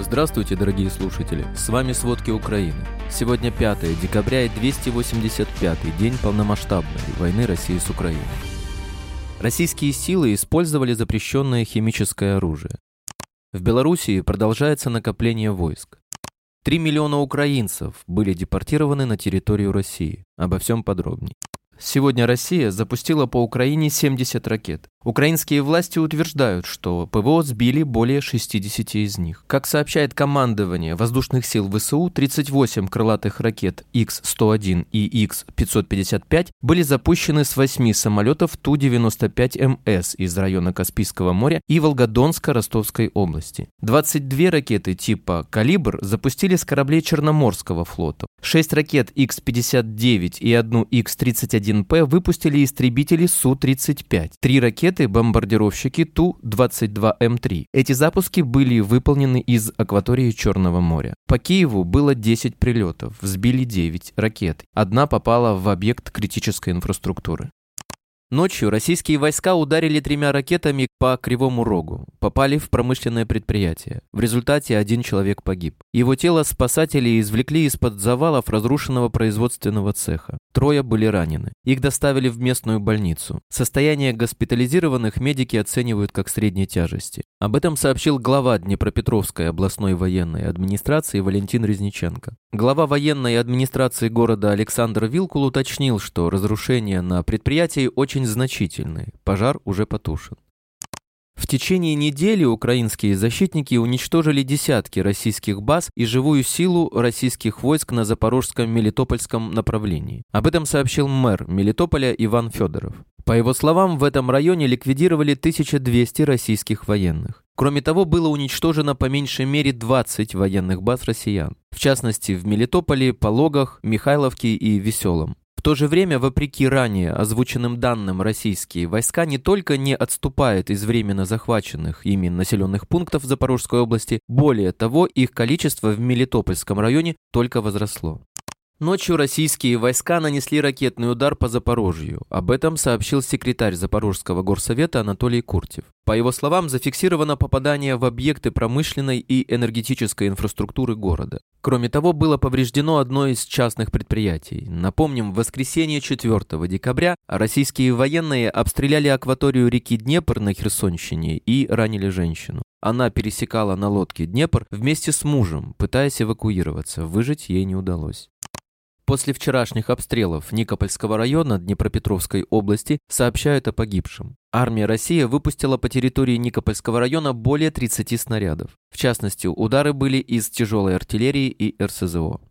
Здравствуйте, дорогие слушатели! С вами «Сводки Украины». Сегодня 5 декабря и 285-й день полномасштабной войны России с Украиной. Российские силы использовали запрещенное химическое оружие. В Белоруссии продолжается накопление войск. 3 миллиона украинцев были депортированы на территорию России. Обо всем подробнее. Сегодня Россия запустила по Украине 70 ракет. Украинские власти утверждают, что ПВО сбили более 60 из них. Как сообщает командование воздушных сил ВСУ, 38 крылатых ракет Х-101 и Х-555 были запущены с 8 самолетов Ту-95МС из района Каспийского моря и Волгодонска Ростовской области. 22 ракеты типа «Калибр» запустили с кораблей Черноморского флота. 6 ракет Х-59 и одну Х-31П выпустили истребители Су-35. Три ракеты ракеты-бомбардировщики Ту-22М3. Эти запуски были выполнены из акватории Черного моря. По Киеву было 10 прилетов, взбили 9 ракет. Одна попала в объект критической инфраструктуры. Ночью российские войска ударили тремя ракетами по Кривому Рогу, попали в промышленное предприятие. В результате один человек погиб. Его тело спасатели извлекли из-под завалов разрушенного производственного цеха. Трое были ранены. Их доставили в местную больницу. Состояние госпитализированных медики оценивают как средней тяжести. Об этом сообщил глава Днепропетровской областной военной администрации Валентин Резниченко. Глава военной администрации города Александр Вилкул уточнил, что разрушения на предприятии очень значительные. Пожар уже потушен. В течение недели украинские защитники уничтожили десятки российских баз и живую силу российских войск на запорожском Мелитопольском направлении. Об этом сообщил мэр Мелитополя Иван Федоров. По его словам, в этом районе ликвидировали 1200 российских военных. Кроме того, было уничтожено по меньшей мере 20 военных баз россиян. В частности, в Мелитополе, Пологах, Михайловке и Веселом. В то же время, вопреки ранее озвученным данным, российские войска не только не отступают из временно захваченных ими населенных пунктов Запорожской области, более того, их количество в Мелитопольском районе только возросло. Ночью российские войска нанесли ракетный удар по Запорожью. Об этом сообщил секретарь Запорожского горсовета Анатолий Куртев. По его словам, зафиксировано попадание в объекты промышленной и энергетической инфраструктуры города. Кроме того, было повреждено одно из частных предприятий. Напомним, в воскресенье 4 декабря российские военные обстреляли акваторию реки Днепр на Херсонщине и ранили женщину. Она пересекала на лодке Днепр вместе с мужем, пытаясь эвакуироваться. Выжить ей не удалось. После вчерашних обстрелов Никопольского района Днепропетровской области сообщают о погибшем. Армия России выпустила по территории Никопольского района более 30 снарядов. В частности, удары были из тяжелой артиллерии и РСЗО.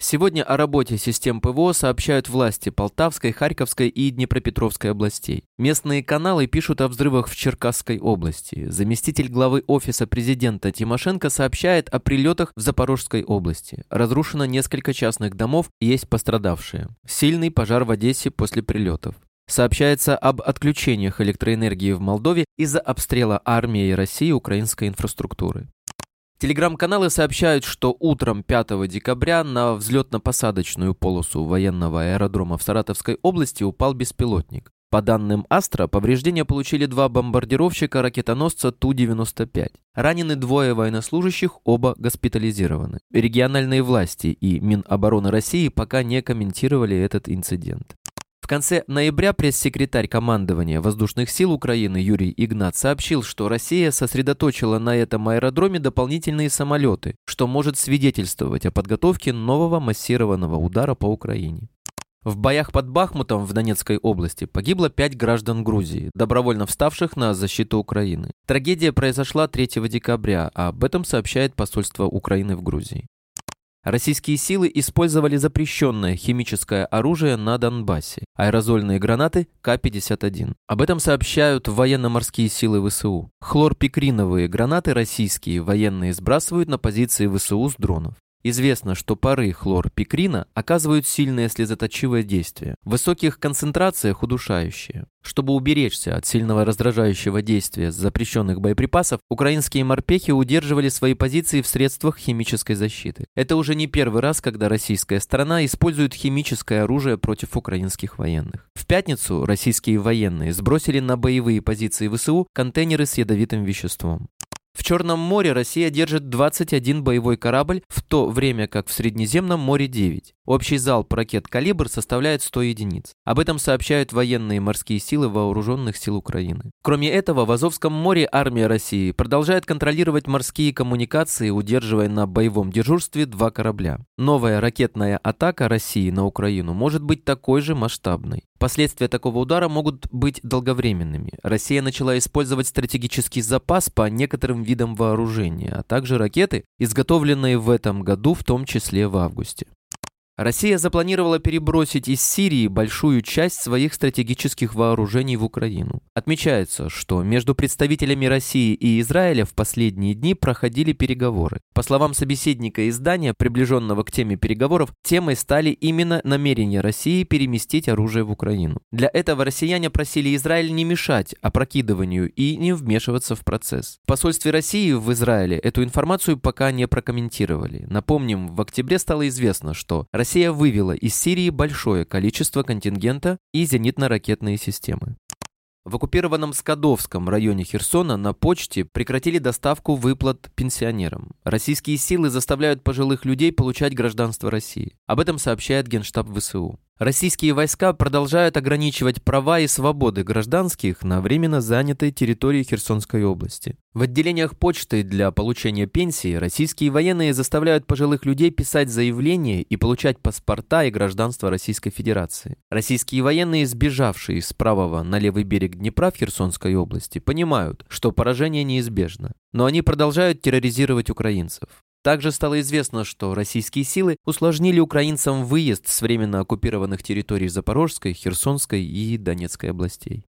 Сегодня о работе систем ПВО сообщают власти Полтавской, Харьковской и Днепропетровской областей. Местные каналы пишут о взрывах в Черкасской области. Заместитель главы Офиса президента Тимошенко сообщает о прилетах в Запорожской области. Разрушено несколько частных домов, есть пострадавшие. Сильный пожар в Одессе после прилетов. Сообщается об отключениях электроэнергии в Молдове из-за обстрела армии России украинской инфраструктуры. Телеграм-каналы сообщают, что утром 5 декабря на взлетно-посадочную полосу военного аэродрома в Саратовской области упал беспилотник. По данным Астра, повреждения получили два бомбардировщика ракетоносца Ту-95. Ранены двое военнослужащих, оба госпитализированы. Региональные власти и Минобороны России пока не комментировали этот инцидент. В конце ноября пресс-секретарь командования Воздушных сил Украины Юрий Игнат сообщил, что Россия сосредоточила на этом аэродроме дополнительные самолеты, что может свидетельствовать о подготовке нового массированного удара по Украине. В боях под Бахмутом в Донецкой области погибло пять граждан Грузии, добровольно вставших на защиту Украины. Трагедия произошла 3 декабря, а об этом сообщает посольство Украины в Грузии. Российские силы использовали запрещенное химическое оружие на Донбассе – аэрозольные гранаты К-51. Об этом сообщают военно-морские силы ВСУ. Хлорпикриновые гранаты российские военные сбрасывают на позиции ВСУ с дронов. Известно, что пары хлорпикрина оказывают сильное слезоточивое действие, в высоких концентрациях удушающие. Чтобы уберечься от сильного раздражающего действия запрещенных боеприпасов, украинские морпехи удерживали свои позиции в средствах химической защиты. Это уже не первый раз, когда российская сторона использует химическое оружие против украинских военных. В пятницу российские военные сбросили на боевые позиции ВСУ контейнеры с ядовитым веществом. В Черном море Россия держит 21 боевой корабль, в то время как в Средиземном море 9. Общий залп ракет «Калибр» составляет 100 единиц. Об этом сообщают военные морские силы вооруженных сил Украины. Кроме этого, в Азовском море армия России продолжает контролировать морские коммуникации, удерживая на боевом дежурстве два корабля. Новая ракетная атака России на Украину может быть такой же масштабной. Последствия такого удара могут быть долговременными. Россия начала использовать стратегический запас по некоторым видам вооружения, а также ракеты, изготовленные в этом году, в том числе в августе. Россия запланировала перебросить из Сирии большую часть своих стратегических вооружений в Украину. Отмечается, что между представителями России и Израиля в последние дни проходили переговоры. По словам собеседника издания, приближенного к теме переговоров, темой стали именно намерения России переместить оружие в Украину. Для этого россияне просили Израиль не мешать опрокидыванию и не вмешиваться в процесс. В посольстве России в Израиле эту информацию пока не прокомментировали. Напомним, в октябре стало известно, что Россия Россия вывела из Сирии большое количество контингента и зенитно-ракетные системы. В оккупированном Скадовском районе Херсона на почте прекратили доставку выплат пенсионерам. Российские силы заставляют пожилых людей получать гражданство России. Об этом сообщает Генштаб ВСУ. Российские войска продолжают ограничивать права и свободы гражданских на временно занятой территории Херсонской области. В отделениях почты для получения пенсии российские военные заставляют пожилых людей писать заявления и получать паспорта и гражданство Российской Федерации. Российские военные, сбежавшие с правого на левый берег Днепра в Херсонской области, понимают, что поражение неизбежно, но они продолжают терроризировать украинцев. Также стало известно, что российские силы усложнили украинцам выезд с временно оккупированных территорий Запорожской, Херсонской и Донецкой областей.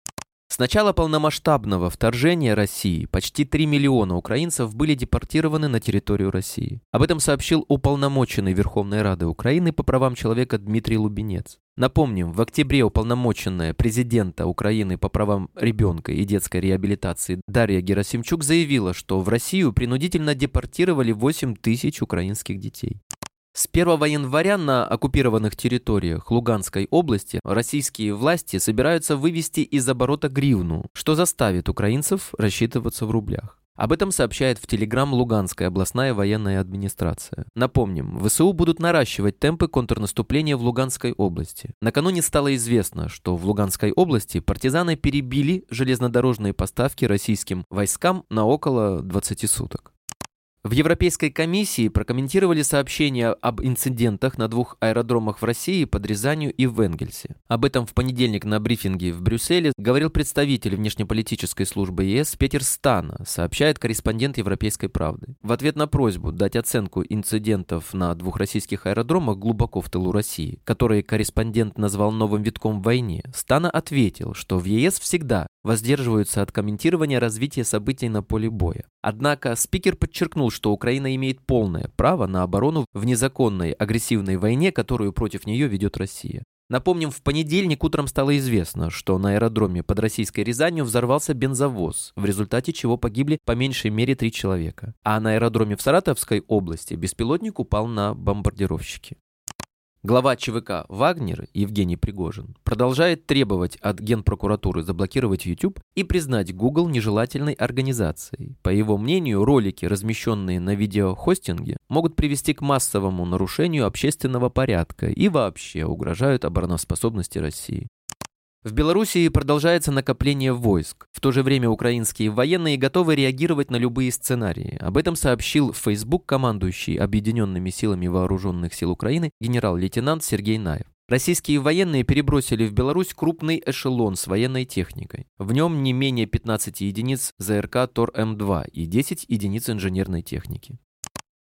С начала полномасштабного вторжения России почти 3 миллиона украинцев были депортированы на территорию России. Об этом сообщил уполномоченный Верховной Рады Украины по правам человека Дмитрий Лубенец. Напомним, в октябре уполномоченная президента Украины по правам ребенка и детской реабилитации Дарья Герасимчук заявила, что в Россию принудительно депортировали 8 тысяч украинских детей. С 1 января на оккупированных территориях Луганской области российские власти собираются вывести из оборота гривну, что заставит украинцев рассчитываться в рублях. Об этом сообщает в Телеграм Луганская областная военная администрация. Напомним, ВСУ будут наращивать темпы контрнаступления в Луганской области. Накануне стало известно, что в Луганской области партизаны перебили железнодорожные поставки российским войскам на около 20 суток. В Европейской комиссии прокомментировали сообщения об инцидентах на двух аэродромах в России под Рязанью и в Энгельсе. Об этом в понедельник на брифинге в Брюсселе говорил представитель внешнеполитической службы ЕС Петер Стана, сообщает корреспондент Европейской правды. В ответ на просьбу дать оценку инцидентов на двух российских аэродромах глубоко в тылу России, которые корреспондент назвал новым витком в войне, Стана ответил, что в ЕС всегда воздерживаются от комментирования развития событий на поле боя. Однако спикер подчеркнул, что Украина имеет полное право на оборону в незаконной агрессивной войне, которую против нее ведет Россия. Напомним, в понедельник утром стало известно, что на аэродроме под российской Рязанью взорвался бензовоз, в результате чего погибли по меньшей мере три человека. А на аэродроме в Саратовской области беспилотник упал на бомбардировщики. Глава ЧВК «Вагнер» Евгений Пригожин продолжает требовать от Генпрокуратуры заблокировать YouTube и признать Google нежелательной организацией. По его мнению, ролики, размещенные на видеохостинге, могут привести к массовому нарушению общественного порядка и вообще угрожают обороноспособности России. В Белоруссии продолжается накопление войск. В то же время украинские военные готовы реагировать на любые сценарии. Об этом сообщил в Facebook командующий Объединенными силами вооруженных сил Украины генерал-лейтенант Сергей Наев. Российские военные перебросили в Беларусь крупный эшелон с военной техникой. В нем не менее 15 единиц ЗРК ТОР-М2 и 10 единиц инженерной техники.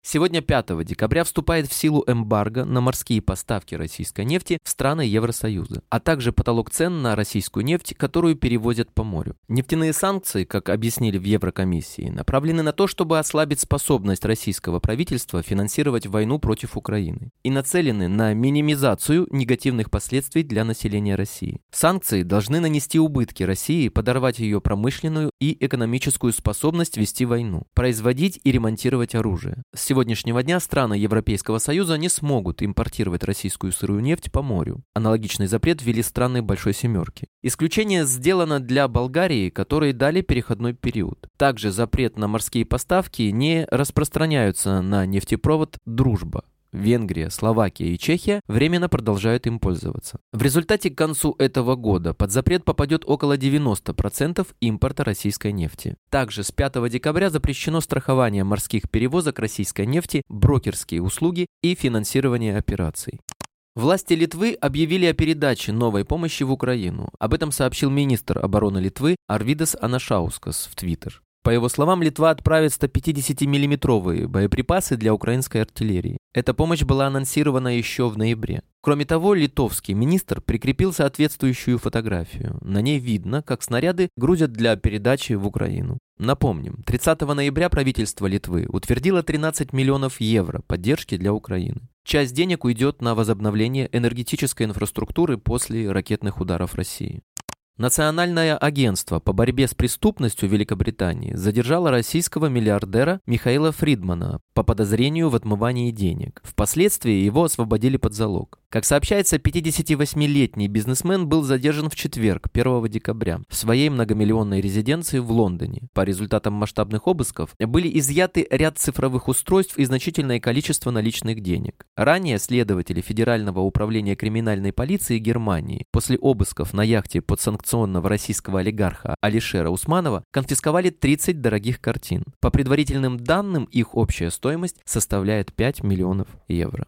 Сегодня, 5 декабря, вступает в силу эмбарго на морские поставки российской нефти в страны Евросоюза, а также потолок цен на российскую нефть, которую перевозят по морю. Нефтяные санкции, как объяснили в Еврокомиссии, направлены на то, чтобы ослабить способность российского правительства финансировать войну против Украины и нацелены на минимизацию негативных последствий для населения России. Санкции должны нанести убытки России, подорвать ее промышленную и экономическую способность вести войну, производить и ремонтировать оружие. Сегодняшнего дня страны Европейского Союза не смогут импортировать российскую сырую нефть по морю. Аналогичный запрет ввели страны Большой Семерки. Исключение сделано для Болгарии, которые дали переходной период. Также запрет на морские поставки не распространяются на нефтепровод «Дружба». Венгрия, Словакия и Чехия временно продолжают им пользоваться. В результате к концу этого года под запрет попадет около 90% импорта российской нефти. Также с 5 декабря запрещено страхование морских перевозок российской нефти, брокерские услуги и финансирование операций. Власти Литвы объявили о передаче новой помощи в Украину. Об этом сообщил министр обороны Литвы Арвидас Анашаускас в Твиттер. По его словам, Литва отправит 150-миллиметровые боеприпасы для украинской артиллерии. Эта помощь была анонсирована еще в ноябре. Кроме того, литовский министр прикрепил соответствующую фотографию. На ней видно, как снаряды грузят для передачи в Украину. Напомним, 30 ноября правительство Литвы утвердило 13 миллионов евро поддержки для Украины. Часть денег уйдет на возобновление энергетической инфраструктуры после ракетных ударов России. Национальное агентство по борьбе с преступностью Великобритании задержало российского миллиардера Михаила Фридмана по подозрению в отмывании денег. Впоследствии его освободили под залог. Как сообщается, 58-летний бизнесмен был задержан в четверг, 1 декабря, в своей многомиллионной резиденции в Лондоне. По результатам масштабных обысков были изъяты ряд цифровых устройств и значительное количество наличных денег. Ранее следователи Федерального управления криминальной полиции Германии после обысков на яхте под санкционного российского олигарха Алишера Усманова конфисковали 30 дорогих картин. По предварительным данным, их общая стоимость составляет 5 миллионов евро.